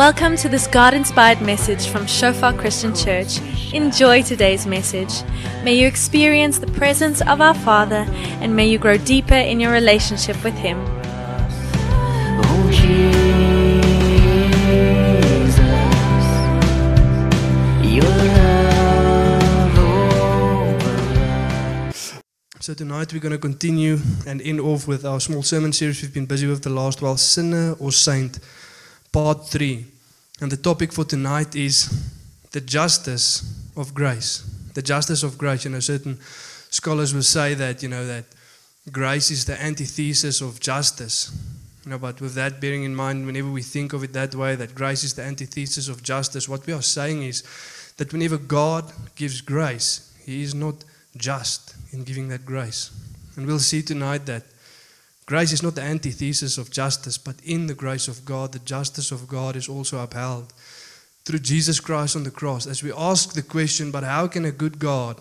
Welcome to this God inspired message from Shofar Christian Church. Enjoy today's message. May you experience the presence of our Father and may you grow deeper in your relationship with Him. Oh Jesus, your love over So tonight we're going to continue and end off with our small sermon series we've been busy with the last while, Sinner or Saint, part 3. And the topic for tonight is the justice of grace. The justice of grace. You know, certain scholars will say that, you know, that grace is the antithesis of justice. You know, but with that bearing in mind, whenever we think of it that way, that grace is the antithesis of justice, what we are saying is that whenever God gives grace, He is not just in giving that grace. And we'll see tonight that grace is not the antithesis of justice, but in the grace of God, the justice of God is also upheld through Jesus Christ on the cross. As we ask the question, but how can a good God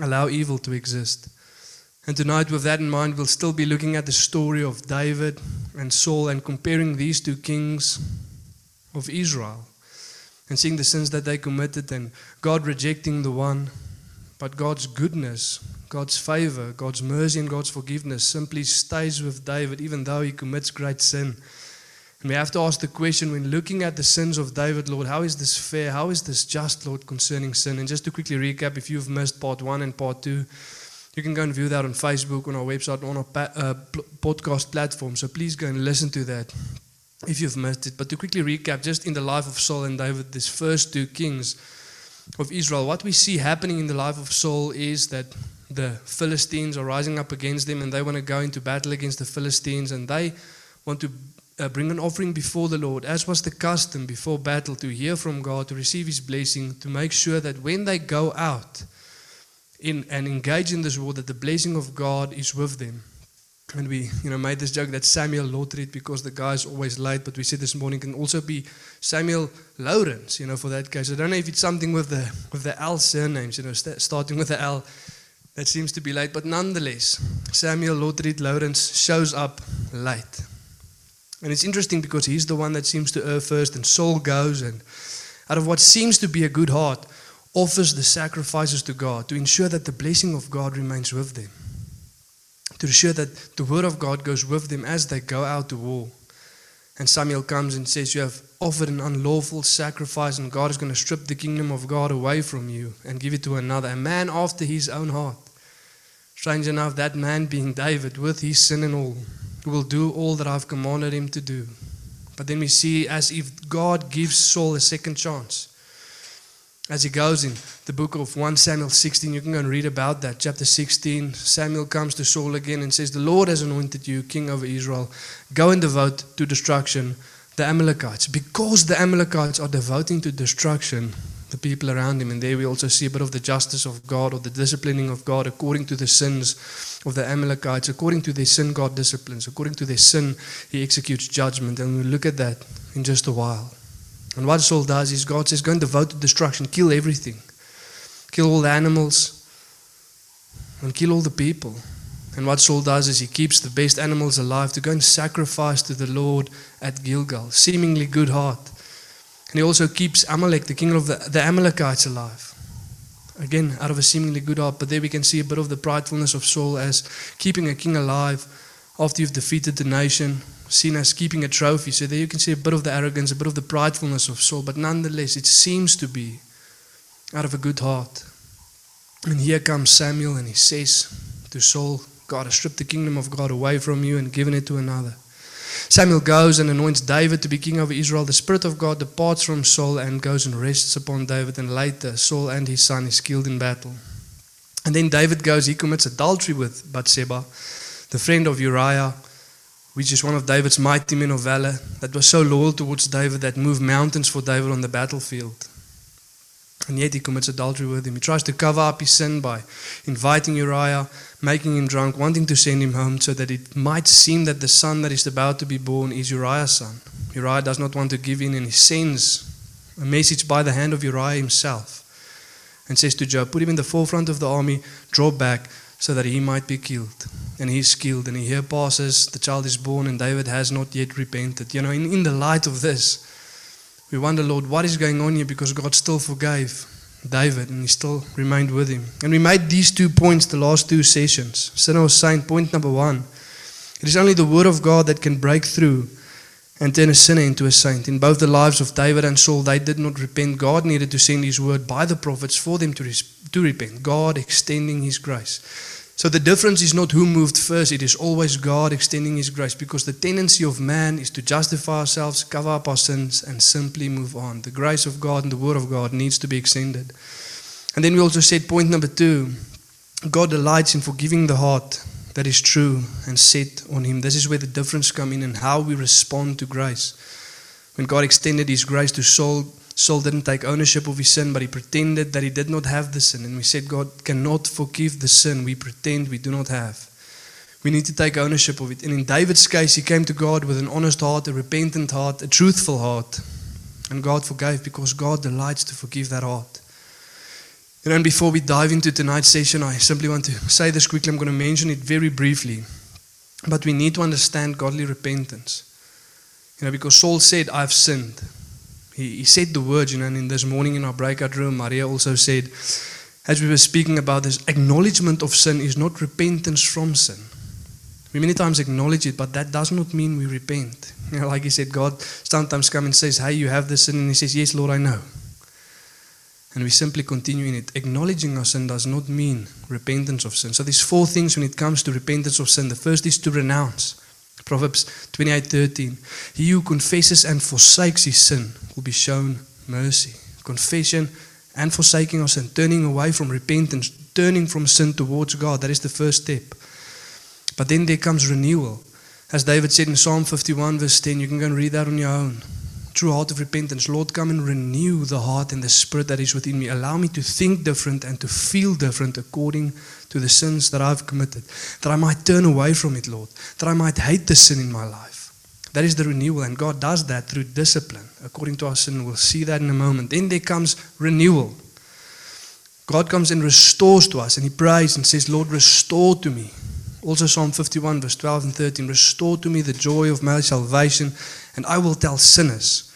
allow evil to exist? And tonight, with that in mind, we'll still be looking at the story of David and Saul and comparing these two kings of Israel and seeing the sins that they committed and God rejecting the one, but God's goodness, God's favor, God's mercy, and God's forgiveness simply stays with David even though he commits great sin. And we have to ask the question when looking at the sins of David, Lord, how is this fair? How is this just, Lord, concerning sin? And just to quickly recap, if you've missed part one and part two, you can go and view that on Facebook, on our website, on our pa- uh, podcast platform. So please go and listen to that if you've missed it. But to quickly recap, just in the life of Saul and David, these first two kings of Israel, what we see happening in the life of Saul is that the Philistines are rising up against them and they want to go into battle against the Philistines and they want to uh, bring an offering before the Lord, as was the custom before battle, to hear from God, to receive His blessing, to make sure that when they go out in and engage in this war, that the blessing of God is with them. And we, you know, made this joke that Samuel Lotrit because the guy is always late, but we said this morning can also be Samuel Lawrence, you know, for that case. I don't know if it's something with the with the L surnames, you know, st- starting with the L that seems to be late, but nonetheless, Samuel Lotrit Lawrence shows up late. And it's interesting because he's the one that seems to err first, and Saul goes and, out of what seems to be a good heart, offers the sacrifices to God to ensure that the blessing of God remains with them, to ensure that the word of God goes with them as they go out to war. And Samuel comes and says, You have offered an unlawful sacrifice, and God is going to strip the kingdom of God away from you and give it to another, a man after his own heart. Strange enough, that man being David, with his sin and all, will do all that I've commanded him to do. But then we see as if God gives Saul a second chance. As he goes in the book of 1 Samuel 16, you can go and read about that. Chapter 16, Samuel comes to Saul again and says, The Lord has anointed you king over Israel. Go and devote to destruction the Amalekites. Because the Amalekites are devoting to destruction the people around him. And there we also see a bit of the justice of God or the disciplining of God according to the sins of the Amalekites. According to their sin, God disciplines. According to their sin, He executes judgment. And we'll look at that in just a while. And what Saul does is God says, Go and devote to destruction, kill everything, kill all the animals, and kill all the people. And what Saul does is he keeps the best animals alive to go and sacrifice to the Lord at Gilgal, seemingly good heart. And he also keeps Amalek, the king of the, the Amalekites, alive. Again, out of a seemingly good heart. But there we can see a bit of the pridefulness of Saul as keeping a king alive after you've defeated the nation, seen as keeping a trophy. So there you can see a bit of the arrogance, a bit of the pridefulness of Saul. But nonetheless, it seems to be out of a good heart. And here comes Samuel and he says to Saul, God has stripped the kingdom of God away from you and given it to another. Samuel goes and anoints David to be king over Israel. The Spirit of God departs from Saul and goes and rests upon David. And later, Saul and his son is killed in battle. And then David goes, he commits adultery with Bathsheba, the friend of Uriah, which is one of David's mighty men of valor, that was so loyal towards David that moved mountains for David on the battlefield. And yet he commits adultery with him. He tries to cover up his sin by inviting Uriah, making him drunk, wanting to send him home so that it might seem that the son that is about to be born is Uriah's son. Uriah does not want to give in and he sends a message by the hand of Uriah himself and says to Joab, Put him in the forefront of the army, draw back so that he might be killed. And he's killed. And year passes, the child is born, and David has not yet repented. You know, in, in the light of this, we wonder, Lord, what is going on here? Because God still forgave David and he still remained with him. And we made these two points the last two sessions. Sinner or saint, point number one. It is only the word of God that can break through and turn a sinner into a saint. In both the lives of David and Saul, they did not repent. God needed to send his word by the prophets for them to, to repent. God extending his grace. So the difference is not who moved first, it is always God extending his grace because the tendency of man is to justify ourselves, cover up our sins, and simply move on. The grace of God and the word of God needs to be extended. And then we also said point number two God delights in forgiving the heart that is true and set on him. This is where the difference come in and how we respond to grace. When God extended his grace to Saul, Saul didn't take ownership of his sin, but he pretended that he did not have the sin. And we said God cannot forgive the sin we pretend we do not have. We need to take ownership of it. And in David's case, he came to God with an honest heart, a repentant heart, a truthful heart. And God forgave because God delights to forgive that heart. You know, and before we dive into tonight's session, I simply want to say this quickly. I'm going to mention it very briefly. But we need to understand godly repentance. You know, because Saul said, I've sinned. He, he said the words, you know, and in this morning in our breakout room, Maria also said, as we were speaking about this, acknowledgement of sin is not repentance from sin. We many times acknowledge it, but that does not mean we repent. You know, like he said, God sometimes comes and says, Hey, you have this sin, and he says, Yes, Lord, I know and we simply continue in it. Acknowledging our sin does not mean repentance of sin. So there's four things when it comes to repentance of sin. The first is to renounce. Proverbs 28:13. He who confesses and forsakes his sin will be shown mercy. Confession and forsaking of sin, turning away from repentance, turning from sin towards God. That is the first step. But then there comes renewal. As David said in Psalm 51, verse 10, you can go and read that on your own true heart of repentance. Lord, come and renew the heart and the spirit that is within me. Allow me to think different and to feel different according to the sins that I've committed. That I might turn away from it, Lord. That I might hate the sin in my life. That is the renewal, and God does that through discipline, according to our sin. We'll see that in a moment. Then there comes renewal. God comes and restores to us, and He prays and says, Lord, restore to me. Also, Psalm 51, verse 12 and 13 Restore to me the joy of my salvation, and I will tell sinners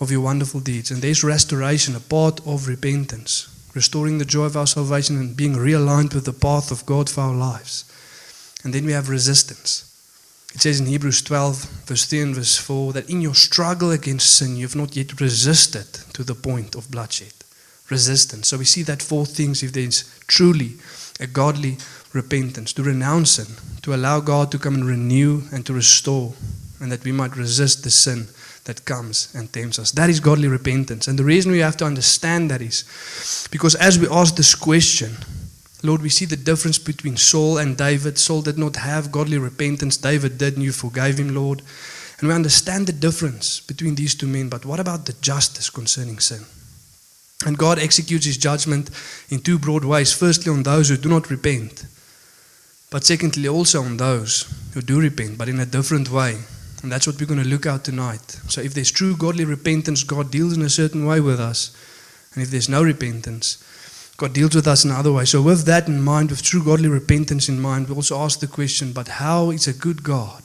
of your wonderful deeds. And there's restoration, a part of repentance, restoring the joy of our salvation and being realigned with the path of God for our lives. And then we have resistance. It says in Hebrews 12, verse 3 and verse 4, that in your struggle against sin, you have not yet resisted to the point of bloodshed. Resistance. So we see that four things if there's truly a godly repentance, to renounce sin, to allow God to come and renew and to restore, and that we might resist the sin that comes and tempts us. That is godly repentance. And the reason we have to understand that is because as we ask this question, Lord, we see the difference between Saul and David. Saul did not have godly repentance, David did, and you forgave him, Lord. And we understand the difference between these two men, but what about the justice concerning sin? And God executes his judgment in two broad ways. Firstly, on those who do not repent, but secondly, also on those who do repent, but in a different way. And that's what we're going to look at tonight. So, if there's true godly repentance, God deals in a certain way with us. And if there's no repentance, God deals with us in another way. So, with that in mind, with true godly repentance in mind, we also ask the question but how is a good God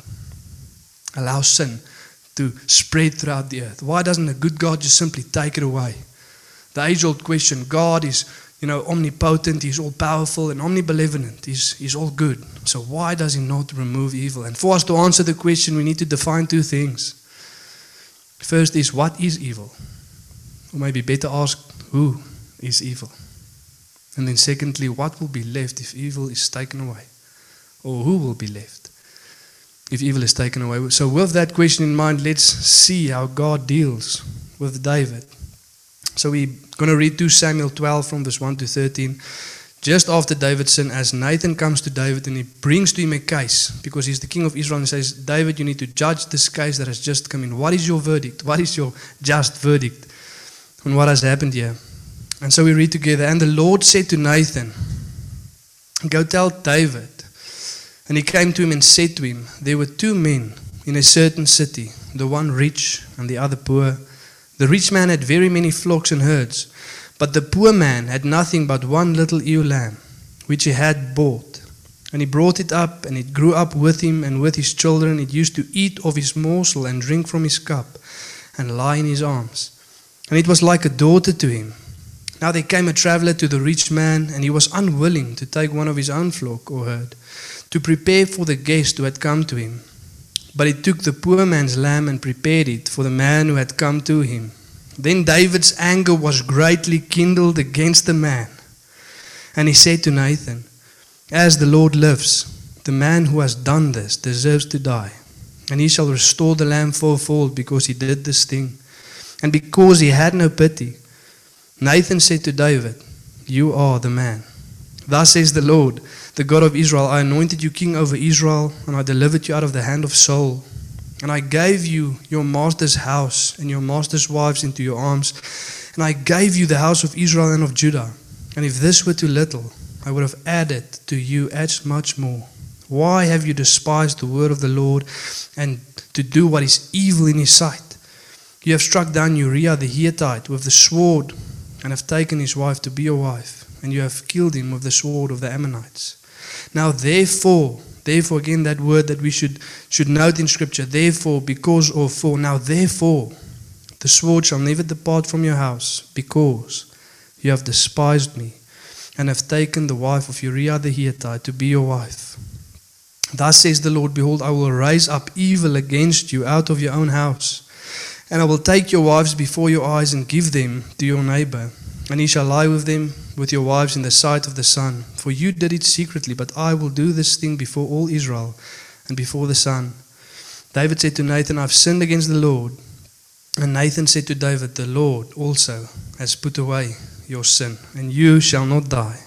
allow sin to spread throughout the earth? Why doesn't a good God just simply take it away? The age old question God is, you know, omnipotent, He's all powerful and omnibenevolent, he's, he's all good. So, why does He not remove evil? And for us to answer the question, we need to define two things. First is, what is evil? Or maybe better ask, who is evil? And then, secondly, what will be left if evil is taken away? Or who will be left if evil is taken away? So, with that question in mind, let's see how God deals with David. So, we're going to read 2 Samuel 12 from verse 1 to 13. Just after David's sin, as Nathan comes to David and he brings to him a case, because he's the king of Israel, and says, David, you need to judge this case that has just come in. What is your verdict? What is your just verdict on what has happened here? And so we read together. And the Lord said to Nathan, Go tell David. And he came to him and said to him, There were two men in a certain city, the one rich and the other poor. The rich man had very many flocks and herds, but the poor man had nothing but one little ewe lamb, which he had bought. And he brought it up, and it grew up with him and with his children. It used to eat of his morsel and drink from his cup and lie in his arms. and it was like a daughter to him. Now there came a traveler to the rich man, and he was unwilling to take one of his own flock or herd to prepare for the guest who had come to him. But he took the poor man's lamb and prepared it for the man who had come to him. Then David's anger was greatly kindled against the man. And he said to Nathan, As the Lord lives, the man who has done this deserves to die. And he shall restore the lamb fourfold because he did this thing. And because he had no pity, Nathan said to David, You are the man. Thus says the Lord, the God of Israel I anointed you king over Israel, and I delivered you out of the hand of Saul. And I gave you your master's house and your master's wives into your arms. And I gave you the house of Israel and of Judah. And if this were too little, I would have added to you as much more. Why have you despised the word of the Lord and to do what is evil in his sight? You have struck down Uriah the Hittite with the sword and have taken his wife to be your wife, and you have killed him with the sword of the Ammonites. Now, therefore, therefore, again, that word that we should, should note in Scripture, therefore, because or for. Now, therefore, the sword shall never depart from your house, because you have despised me, and have taken the wife of Uriah the Hittite to be your wife. Thus says the Lord Behold, I will raise up evil against you out of your own house. And I will take your wives before your eyes and give them to your neighbor. And he shall lie with them, with your wives, in the sight of the sun. For you did it secretly, but I will do this thing before all Israel and before the sun. David said to Nathan, I've sinned against the Lord. And Nathan said to David, The Lord also has put away your sin, and you shall not die.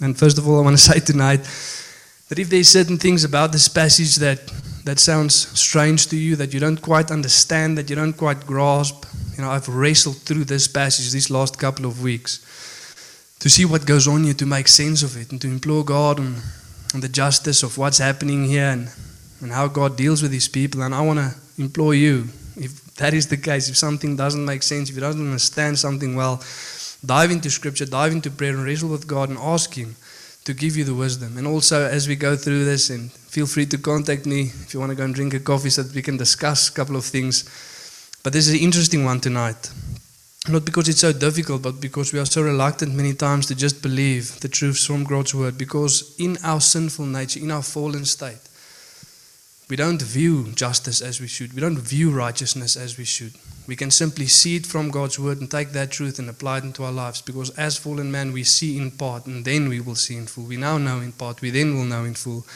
And first of all, I want to say tonight that if there's certain things about this passage that, that sounds strange to you, that you don't quite understand, that you don't quite grasp, you know, I've wrestled through this passage these last couple of weeks to see what goes on here, to make sense of it, and to implore God on the justice of what's happening here and, and how God deals with these people. And I want to implore you, if that is the case, if something doesn't make sense, if you don't understand something well, dive into Scripture, dive into prayer, and wrestle with God and ask Him to give you the wisdom. And also, as we go through this, and feel free to contact me if you want to go and drink a coffee so that we can discuss a couple of things. But this is an interesting one tonight. Not because it's so difficult, but because we are so reluctant many times to just believe the truths from God's word. Because in our sinful nature, in our fallen state, we don't view justice as we should. We don't view righteousness as we should. We can simply see it from God's word and take that truth and apply it into our lives. Because as fallen man, we see in part and then we will see in full. We now know in part, we then will know in full.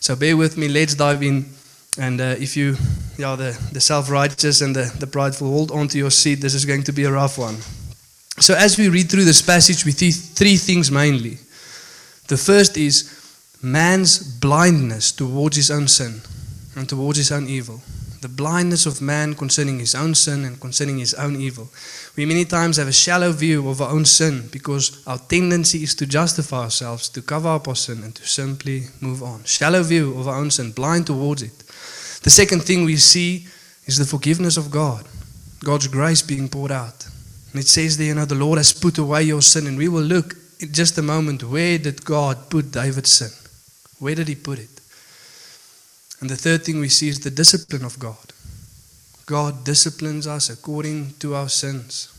So bear with me. Let's dive in. And uh, if you are the, the self righteous and the, the prideful, hold on to your seat. This is going to be a rough one. So, as we read through this passage, we see three things mainly. The first is man's blindness towards his own sin and towards his own evil. The blindness of man concerning his own sin and concerning his own evil. We many times have a shallow view of our own sin because our tendency is to justify ourselves, to cover up our sin, and to simply move on. Shallow view of our own sin, blind towards it. The second thing we see is the forgiveness of God, God's grace being poured out. And it says there, you know, the Lord has put away your sin. And we will look in just a moment where did God put David's sin? Where did he put it? And the third thing we see is the discipline of God. God disciplines us according to our sins.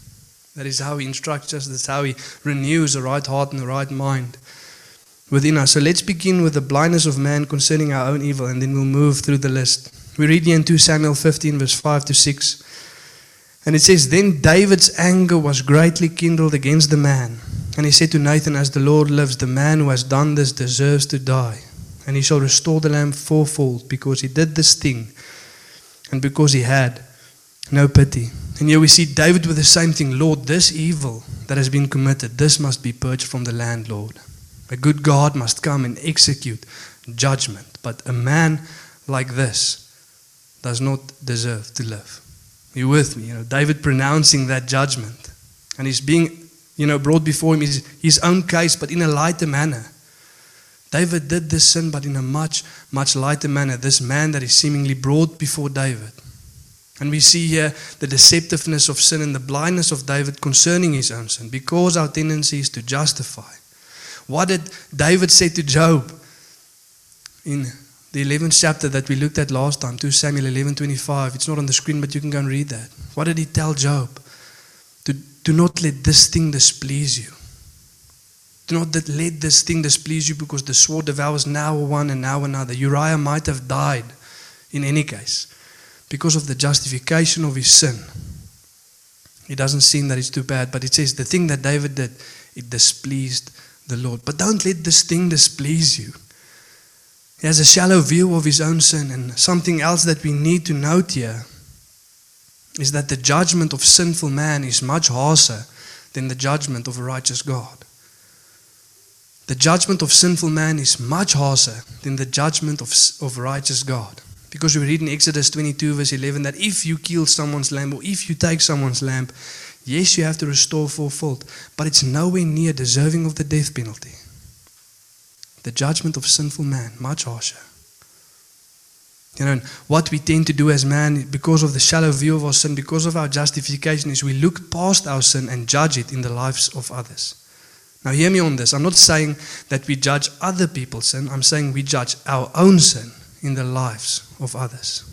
That is how He instructs us, that's how He renews a right heart and a right mind within us. So let's begin with the blindness of man concerning our own evil, and then we'll move through the list. We read here in 2 Samuel 15, verse 5 to 6. And it says, Then David's anger was greatly kindled against the man. And he said to Nathan, As the Lord lives, the man who has done this deserves to die. And he shall restore the lamb fourfold, because he did this thing, and because he had no pity. And here we see David with the same thing Lord, this evil that has been committed, this must be purged from the land, Lord. A good God must come and execute judgment. But a man like this does not deserve to live. You with me? You know, David pronouncing that judgment. And he's being, you know, brought before him his, his own case, but in a lighter manner. David did this sin, but in a much, much lighter manner. This man that is seemingly brought before David. And we see here the deceptiveness of sin and the blindness of David concerning his own sin, because our tendency is to justify. What did David say to Joab in the 11th chapter that we looked at last time, 2 Samuel 11:25? It's not on the screen, but you can go and read that. What did he tell Joab? To, do not let this thing displease you. Do not let this thing displease you because the sword devours now one and now another. Uriah might have died in any case because of the justification of his sin. It doesn't seem that it's too bad, but it says the thing that David did, it displeased the Lord. But don't let this thing displease you. He has a shallow view of his own sin, and something else that we need to note here is that the judgment of sinful man is much harsher than the judgment of a righteous God. The judgment of sinful man is much harsher than the judgment of, of righteous God. Because we read in Exodus 22, verse 11, that if you kill someone's lamb or if you take someone's lamb, yes, you have to restore fourfold, but it's nowhere near deserving of the death penalty. The judgment of sinful man, much harsher. You know, what we tend to do as man, because of the shallow view of our sin, because of our justification, is we look past our sin and judge it in the lives of others. Now, hear me on this. I'm not saying that we judge other people's sin, I'm saying we judge our own sin in the lives of others.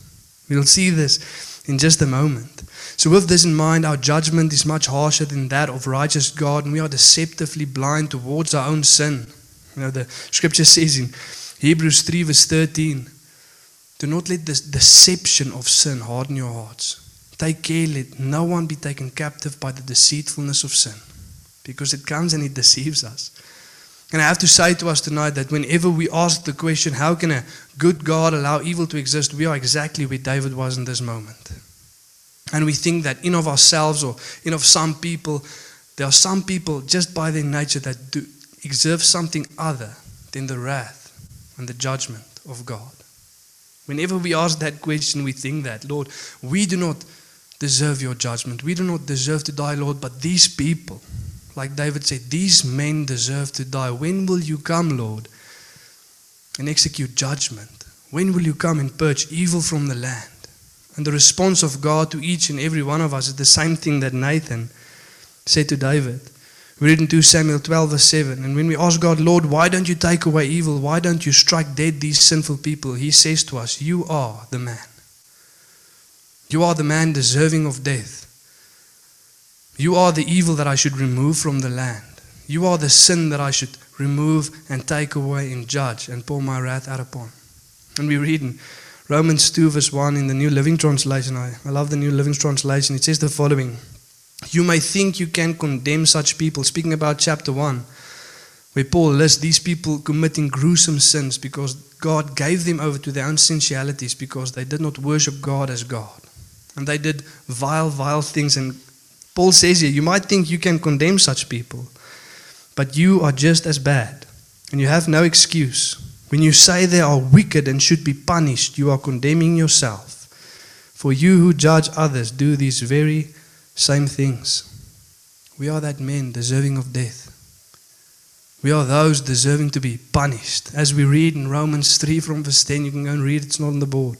We'll see this in just a moment. So, with this in mind, our judgment is much harsher than that of righteous God, and we are deceptively blind towards our own sin. You know, the scripture says in Hebrews 3, verse 13, Do not let the deception of sin harden your hearts. Take care, let no one be taken captive by the deceitfulness of sin because it comes and it deceives us. And I have to say to us tonight that whenever we ask the question, how can a good God allow evil to exist, we are exactly where David was in this moment. And we think that in of ourselves or in of some people, there are some people just by their nature that do exert something other than the wrath and the judgment of God. Whenever we ask that question, we think that, Lord, we do not deserve your judgment. We do not deserve to die, Lord, but these people, like David said, these men deserve to die. When will you come, Lord, and execute judgment? When will you come and purge evil from the land? And the response of God to each and every one of us is the same thing that Nathan said to David. We read in 2 Samuel 12, verse 7. And when we ask God, Lord, why don't you take away evil? Why don't you strike dead these sinful people? He says to us, You are the man. You are the man deserving of death. You are the evil that I should remove from the land. You are the sin that I should remove and take away and judge and pour my wrath out upon. And we read in Romans 2, verse 1 in the New Living Translation. I, I love the New Living Translation. It says the following You may think you can condemn such people, speaking about chapter 1, where Paul lists these people committing gruesome sins because God gave them over to their own sensualities because they did not worship God as God. And they did vile, vile things and Paul says here, you might think you can condemn such people, but you are just as bad, and you have no excuse. When you say they are wicked and should be punished, you are condemning yourself. For you who judge others do these very same things. We are that men deserving of death. We are those deserving to be punished. As we read in Romans 3 from verse 10, you can go and read, it's not on the board.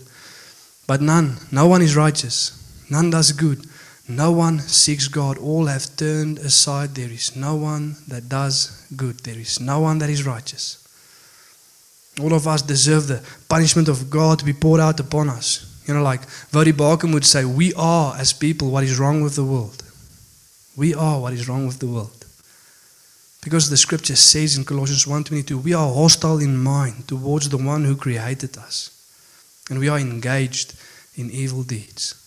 But none, no one is righteous, none does good. No one seeks God. All have turned aside. There is no one that does good. There is no one that is righteous. All of us deserve the punishment of God to be poured out upon us. You know, like Voddie Baucham would say, we are, as people, what is wrong with the world. We are what is wrong with the world. Because the scripture says in Colossians 1.22, we are hostile in mind towards the one who created us. And we are engaged in evil deeds.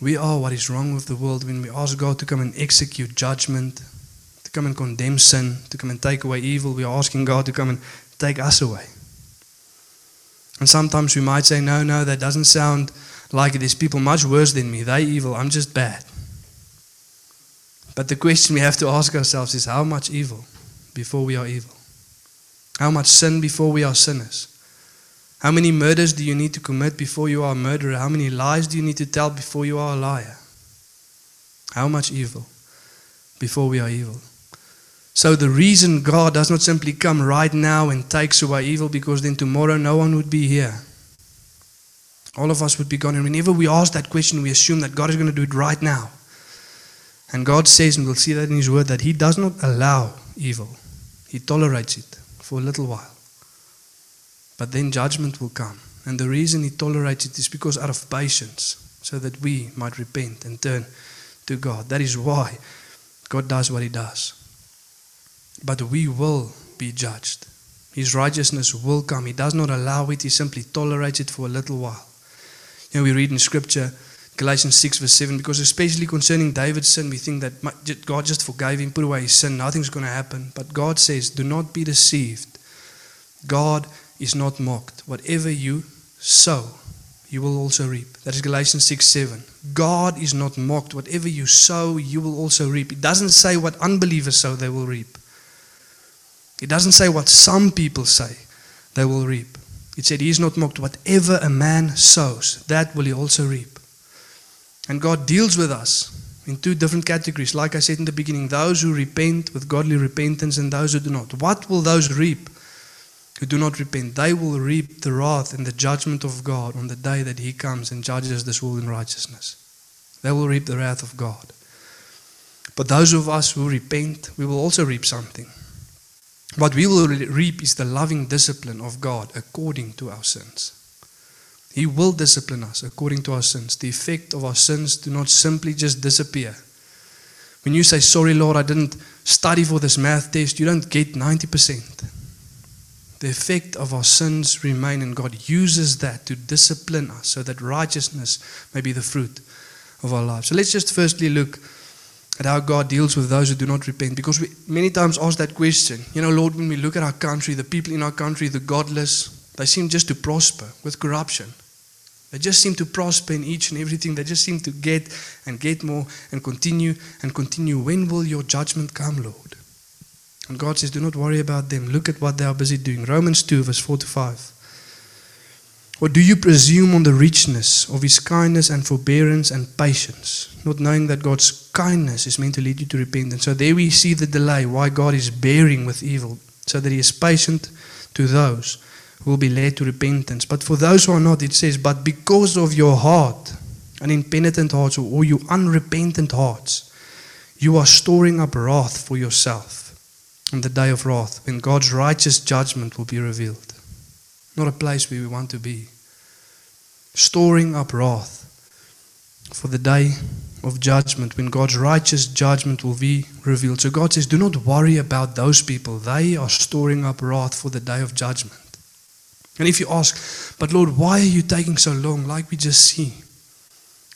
We are what is wrong with the world when we ask God to come and execute judgment, to come and condemn sin, to come and take away evil. We are asking God to come and take us away. And sometimes we might say, no, no, that doesn't sound like it. There's people much worse than me. They're evil. I'm just bad. But the question we have to ask ourselves is how much evil before we are evil? How much sin before we are sinners? How many murders do you need to commit before you are a murderer? How many lies do you need to tell before you are a liar? How much evil before we are evil? So the reason God does not simply come right now and takes away evil because then tomorrow no one would be here. All of us would be gone. And whenever we ask that question, we assume that God is going to do it right now. And God says, and we'll see that in His Word, that He does not allow evil, He tolerates it for a little while. But then judgment will come. And the reason he tolerates it is because out of patience, so that we might repent and turn to God. That is why God does what He does. But we will be judged. His righteousness will come. He does not allow it, He simply tolerates it for a little while. You know, we read in Scripture, Galatians 6, verse 7, because especially concerning David's sin, we think that God just forgave him, put away his sin, nothing's going to happen. But God says, Do not be deceived. God is not mocked. Whatever you sow, you will also reap. That is Galatians 6 7. God is not mocked. Whatever you sow, you will also reap. It doesn't say what unbelievers sow, they will reap. It doesn't say what some people say, they will reap. It said, He is not mocked. Whatever a man sows, that will he also reap. And God deals with us in two different categories. Like I said in the beginning, those who repent with godly repentance and those who do not. What will those reap who do not repent? They will reap the wrath and the judgment of God on the day that He comes and judges this world in righteousness. They will reap the wrath of God. But those of us who repent, we will also reap something. What we will reap is the loving discipline of God according to our sins. He will discipline us according to our sins. The effect of our sins do not simply just disappear. When you say, Sorry, Lord, I didn't study for this math test, you don't get 90%. The effect of our sins remain, and God uses that to discipline us so that righteousness may be the fruit of our lives. So let's just firstly look at how God deals with those who do not repent. Because we many times ask that question. You know, Lord, when we look at our country, the people in our country, the godless, they seem just to prosper with corruption. They just seem to prosper in each and everything. They just seem to get and get more and continue and continue. When will your judgment come, Lord? And God says, Do not worry about them. Look at what they are busy doing. Romans 2, verse 4 to 5. Or do you presume on the richness of his kindness and forbearance and patience, not knowing that God's kindness is meant to lead you to repentance? So there we see the delay, why God is bearing with evil, so that he is patient to those who will be led to repentance. But for those who are not, it says, But because of your heart, and impenitent hearts, or you unrepentant hearts, you are storing up wrath for yourself on the day of wrath, when God's righteous judgment will be revealed. Not a place where we want to be. Storing up wrath for the day of judgment, when God's righteous judgment will be revealed. So God says, Do not worry about those people. They are storing up wrath for the day of judgment. And if you ask, But Lord, why are you taking so long? Like we just see.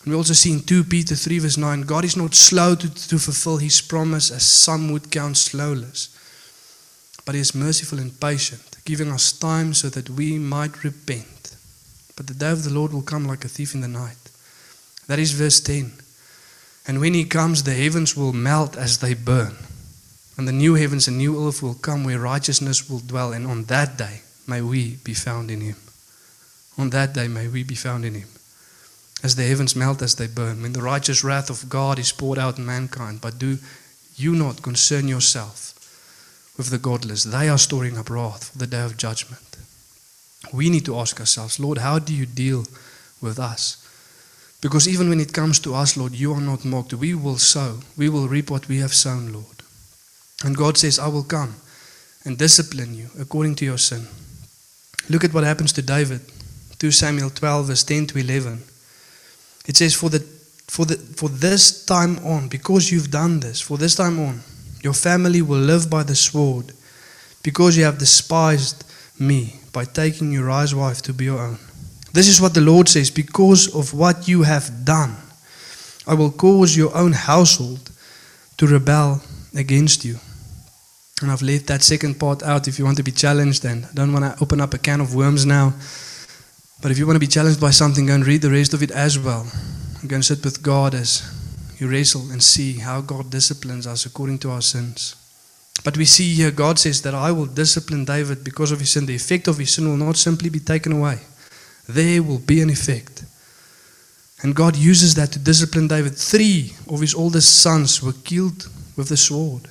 And we also see in 2 Peter 3, verse 9, God is not slow to, to fulfill his promise, as some would count slowness, but he is merciful and patient, giving us time so that we might repent. But the day of the Lord will come like a thief in the night. That is verse 10. And when he comes, the heavens will melt as they burn. And the new heavens and new earth will come where righteousness will dwell. And on that day, may we be found in him. On that day, may we be found in him as the heavens melt as they burn, when the righteous wrath of God is poured out on mankind. But do you not concern yourself with the godless? They are storing up wrath for the day of judgment. We need to ask ourselves, Lord, how do you deal with us? Because even when it comes to us, Lord, you are not mocked. We will sow, we will reap what we have sown, Lord. And God says, I will come and discipline you according to your sin. Look at what happens to David. 2 Samuel 12, verse 10 to 11. It says, for, the, for, the, for this time on, because you've done this, for this time on, your family will live by the sword, because you have despised me by taking Uriah's wife to be your own. This is what the Lord says, because of what you have done, I will cause your own household to rebel against you. And I've left that second part out if you want to be challenged, and I don't want to open up a can of worms now. But if you want to be challenged by something, go and read the rest of it as well. Go and sit with God as you wrestle and see how God disciplines us according to our sins. But we see here God says that I will discipline David because of his sin. The effect of his sin will not simply be taken away, there will be an effect. And God uses that to discipline David. Three of his oldest sons were killed with the sword.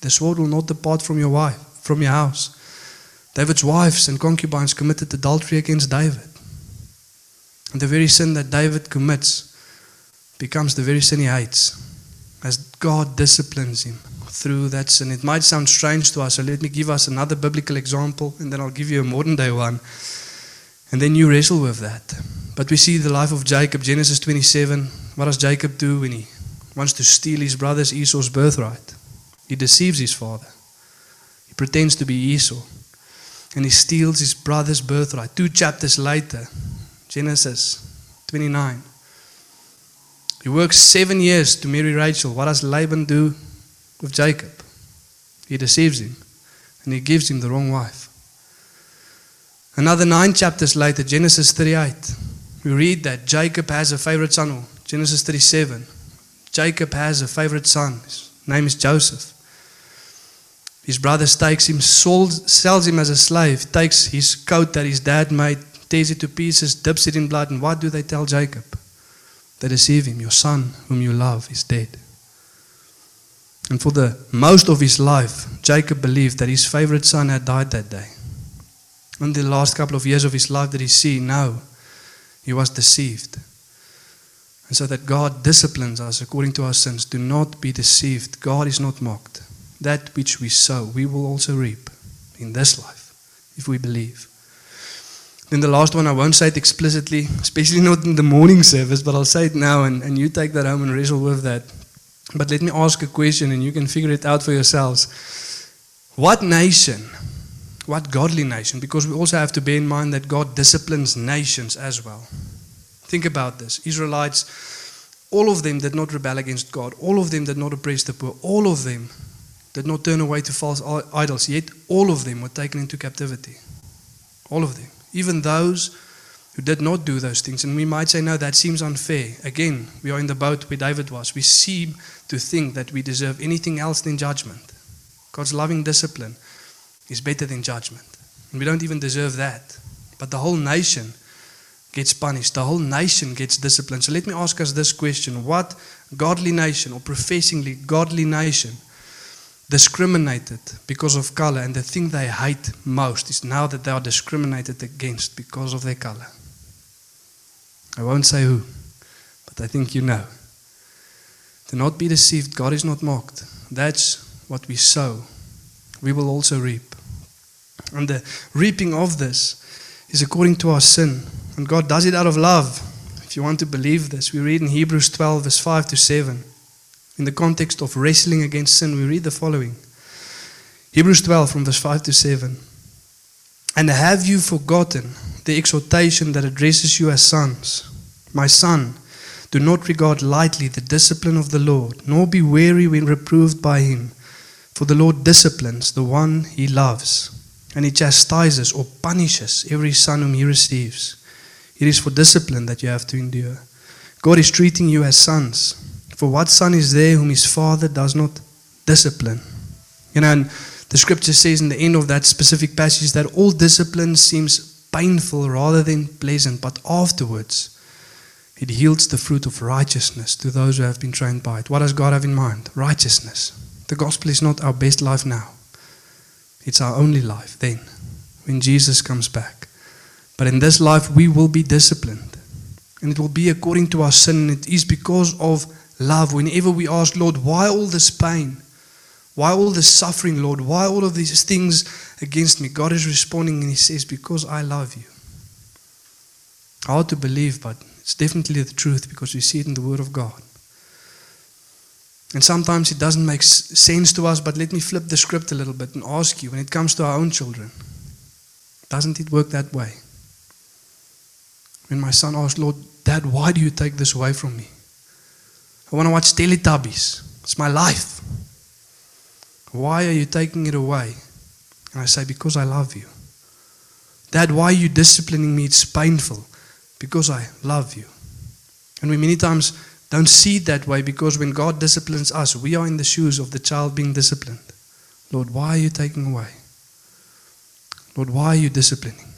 The sword will not depart from your wife, from your house. David's wives and concubines committed adultery against David. And the very sin that David commits becomes the very sin he hates as God disciplines him through that sin. It might sound strange to us, so let me give us another biblical example and then I'll give you a modern day one. And then you wrestle with that. But we see the life of Jacob, Genesis 27. What does Jacob do when he wants to steal his brother's Esau's birthright. He deceives his father. He pretends to be Esau. And he steals his brother's birthright. Two chapters later, Genesis 29. He works seven years to marry Rachel. What does Laban do with Jacob? He deceives him and he gives him the wrong wife. Another nine chapters later, Genesis 38, we read that Jacob has a favorite son. Genesis 37. Jacob has a favorite son. His name is Joseph. His brother takes him, sells, him as a slave, takes his coat that his dad made, tears it to pieces, dips it in blood, and what do they tell Jacob? They deceive him. Your son, whom you love, is dead. And for the most of his life, Jacob believed that his favorite son had died that day. In the last couple of years of his life, did he see? No. He was deceived. And so that God disciplines us according to our sins. Do not be deceived. God is not mocked. That which we sow, we will also reap in this life, if we believe. Then the last one, I won't say it explicitly, especially not in the morning service, but I'll say it now, and, and you take that home and wrestle with that. But let me ask a question, and you can figure it out for yourselves. What nation, what godly nation, because we also have to bear in mind that God disciplines nations as well. Think about this Israelites, all of them did not rebel against God, all of them did not oppress the poor, all of them did not turn away to false idols, yet all of them were taken into captivity. All of them even those who did not do those things. And we might say, no, that seems unfair. Again, we are in the boat where David was. We seem to think that we deserve anything else than judgment. God's loving discipline is better than judgment. And we don't even deserve that. But the whole nation gets punished, the whole nation gets disciplined. So let me ask us this question What godly nation or professingly godly nation discriminated because of color, and the thing they hate most is now that they are discriminated against because of their color. I won't say who, but I think you know. Do not be deceived, God is not mocked. That's what we sow, we will also reap. And the reaping of this is according to our sin, and God does it out of love. If you want to believe this, we read in Hebrews 12, verse 5 to 7 in the context of wrestling against sin, we read the following Hebrews 12, from verse 5 to 7. And have you forgotten the exhortation that addresses you as sons? My son, do not regard lightly the discipline of the Lord, nor be weary when reproved by him. For the Lord disciplines the one he loves, and he chastises or punishes every son whom he receives. It is for discipline that you have to endure. God is treating you as sons. For what son is there whom his father does not discipline? You know, and the scripture says in the end of that specific passage that all discipline seems painful rather than pleasant, but afterwards it yields the fruit of righteousness to those who have been trained by it. What does God have in mind? Righteousness. The gospel is not our best life now, it's our only life then, when Jesus comes back. But in this life, we will be disciplined. And it will be according to our sin. It is because of love. Whenever we ask, Lord, why all this pain? Why all this suffering, Lord? Why all of these things against me? God is responding and He says, Because I love you. Hard to believe, but it's definitely the truth because we see it in the Word of God. And sometimes it doesn't make sense to us, but let me flip the script a little bit and ask you when it comes to our own children, doesn't it work that way? When my son asked, Lord, Dad, why do you take this away from me? I want to watch Teletubbies. It's my life. Why are you taking it away? And I say, Because I love you. Dad, why are you disciplining me? It's painful. Because I love you. And we many times don't see it that way because when God disciplines us, we are in the shoes of the child being disciplined. Lord, why are you taking away? Lord, why are you disciplining?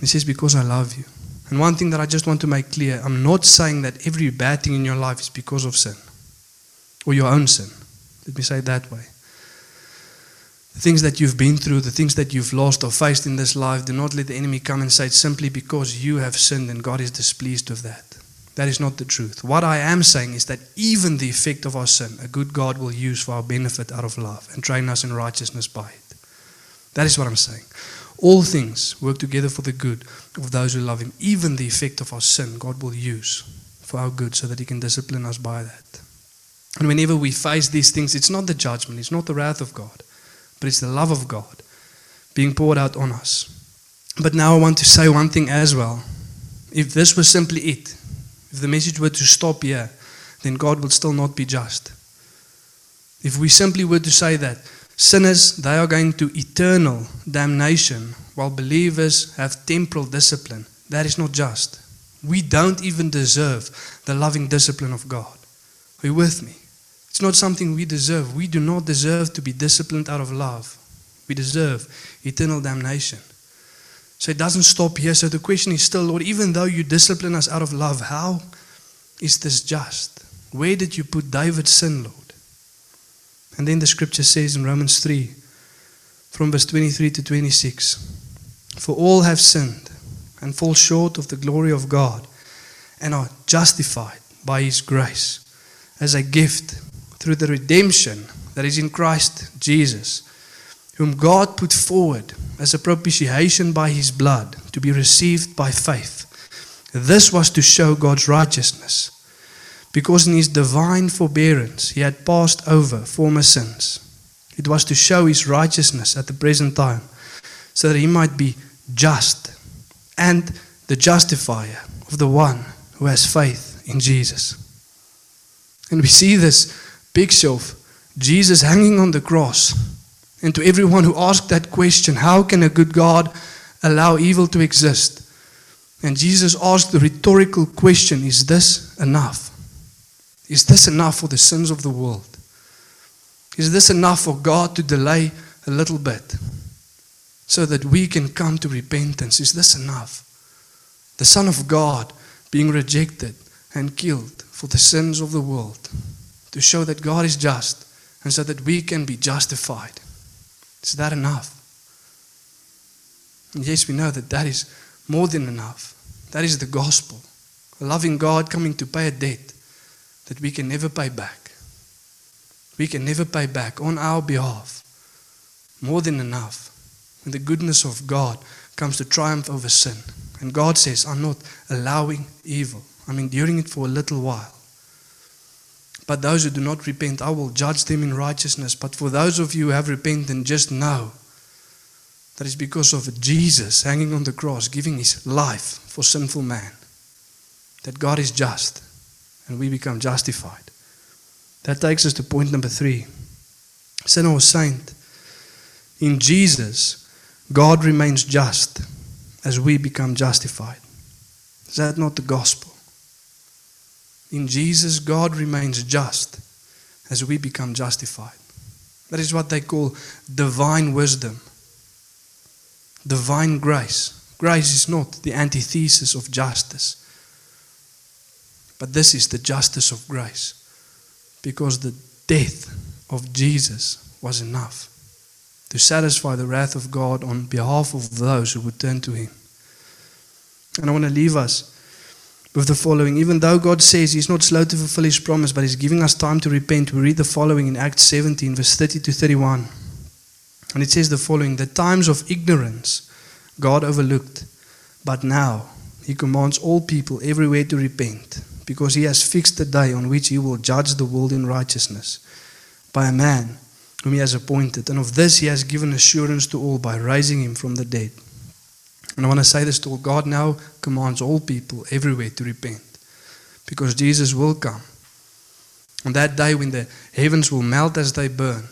He says, Because I love you. And one thing that I just want to make clear I'm not saying that every bad thing in your life is because of sin or your own sin. Let me say it that way. The things that you've been through, the things that you've lost or faced in this life, do not let the enemy come and say simply because you have sinned and God is displeased with that. That is not the truth. What I am saying is that even the effect of our sin, a good God will use for our benefit out of love and train us in righteousness by it. That is what I'm saying. All things work together for the good of those who love Him. Even the effect of our sin, God will use for our good so that He can discipline us by that. And whenever we face these things, it's not the judgment, it's not the wrath of God, but it's the love of God being poured out on us. But now I want to say one thing as well. If this was simply it, if the message were to stop here, then God would still not be just. If we simply were to say that sinners, they are going to eternal damnation, while believers have temporal discipline, that is not just. We don't even deserve the loving discipline of God. Are you with me? It's not something we deserve. We do not deserve to be disciplined out of love. We deserve eternal damnation. So it doesn't stop here. So the question is still, Lord, even though you discipline us out of love, how is this just? Where did you put David's sin, Lord? And then the scripture says in Romans 3, from verse 23 to 26 For all have sinned and fall short of the glory of God and are justified by his grace as a gift through the redemption that is in Christ Jesus, whom God put forward as a propitiation by his blood to be received by faith. This was to show God's righteousness, because in his divine forbearance he had passed over former sins. It was to show his righteousness at the present time, so that he might be just and the justifier of the one who has faith in Jesus. And we see this picture of Jesus hanging on the cross. And to everyone who asked that question, how can a good God allow evil to exist? And Jesus asked the rhetorical question Is this enough? Is this enough for the sins of the world? Is this enough for God to delay a little bit so that we can come to repentance? Is this enough? The Son of God being rejected and killed for the sins of the world to show that God is just and so that we can be justified. Is that enough? And yes, we know that that is more than enough. That is the gospel. A loving God coming to pay a debt that we can never pay back. We can never pay back on our behalf. More than enough. When the goodness of God comes to triumph over sin. And God says, I'm not allowing evil. I'm enduring it for a little while. But those who do not repent, I will judge them in righteousness. But for those of you who have repented, just know that it's because of Jesus hanging on the cross, giving his life for sinful man, that God is just and we become justified. That takes us to point number three. Sinner or saint, in Jesus, God remains just as we become justified. Is that not the gospel? In Jesus, God remains just as we become justified. That is what they call divine wisdom, divine grace. Grace is not the antithesis of justice, but this is the justice of grace because the death of Jesus was enough to satisfy the wrath of God on behalf of those who would turn to Him. And I want to leave us with the following. Even though God says He's not slow to fulfill His promise, but He's giving us time to repent, we read the following in Acts 17, verse 30 to 31. And it says the following The times of ignorance God overlooked, but now He commands all people everywhere to repent, because He has fixed the day on which He will judge the world in righteousness by a man whom He has appointed. And of this He has given assurance to all by raising Him from the dead. And I want to say this to all God now commands all people everywhere to repent because Jesus will come. On that day when the heavens will melt as they burn,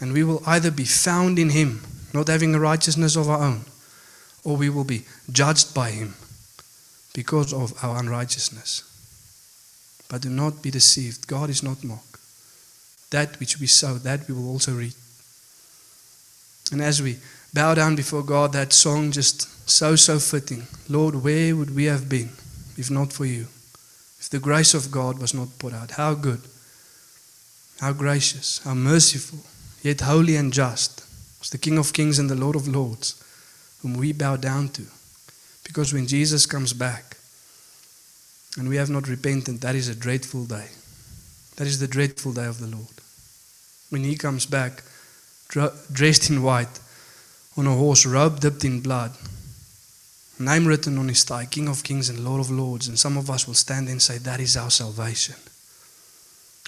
and we will either be found in Him, not having a righteousness of our own, or we will be judged by Him because of our unrighteousness. But do not be deceived. God is not mocked. That which we sow, that we will also reap. And as we bow down before God, that song just so, so fitting. Lord, where would we have been if not for you? If the grace of God was not poured out? How good, how gracious, how merciful, yet holy and just was the King of Kings and the Lord of Lords, whom we bow down to. Because when Jesus comes back and we have not repented, that is a dreadful day. That is the dreadful day of the Lord. When He comes back, dressed in white, on a horse, robe dipped in blood, name written on his thigh, King of Kings and Lord of Lords. And some of us will stand and say, That is our salvation.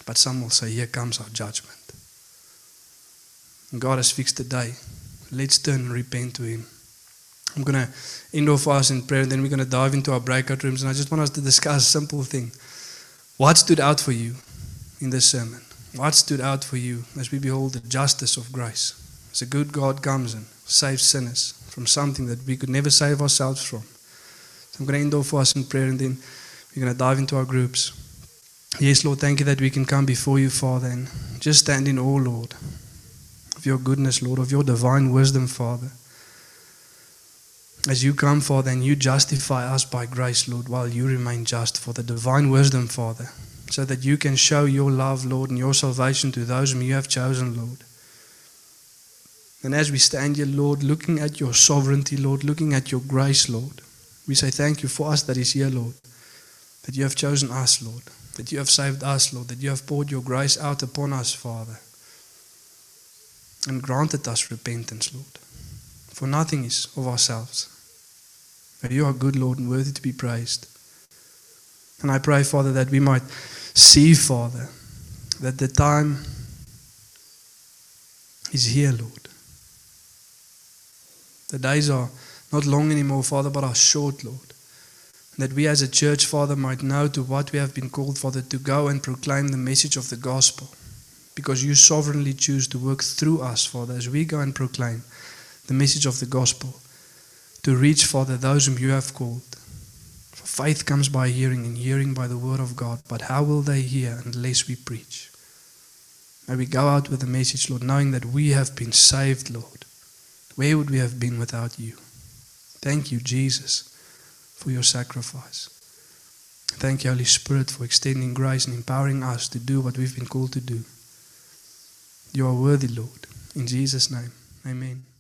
But some will say, Here comes our judgment. God has fixed the day. Let's turn and repent to Him. I'm going to end off us in prayer, and then we're going to dive into our breakout rooms. And I just want us to discuss a simple thing. What stood out for you in this sermon? What stood out for you as we behold the justice of grace? As a good God comes and saves sinners from something that we could never save ourselves from. So I'm going to end off us in prayer, and then we're going to dive into our groups. Yes, Lord, thank you that we can come before you, Father, and just stand in awe, Lord, of your goodness, Lord, of your divine wisdom, Father. As you come, Father, and you justify us by grace, Lord, while you remain just for the divine wisdom, Father, so that you can show your love, Lord, and your salvation to those whom you have chosen, Lord. And as we stand here, Lord, looking at your sovereignty, Lord, looking at your grace, Lord, we say thank you for us that is here, Lord, that you have chosen us, Lord, that you have saved us, Lord, that you have poured your grace out upon us, Father, and granted us repentance, Lord. For nothing is of ourselves. You are good, Lord, and worthy to be praised. And I pray, Father, that we might see, Father, that the time is here, Lord. The days are not long anymore, Father, but are short, Lord. And that we as a church, Father, might know to what we have been called, Father, to go and proclaim the message of the gospel. Because you sovereignly choose to work through us, Father, as we go and proclaim the message of the gospel. To reach, Father, those whom you have called. For faith comes by hearing, and hearing by the word of God. But how will they hear unless we preach? May we go out with the message, Lord, knowing that we have been saved, Lord. Where would we have been without you? Thank you, Jesus, for your sacrifice. Thank you, Holy Spirit, for extending grace and empowering us to do what we've been called to do. You are worthy, Lord. In Jesus' name, amen.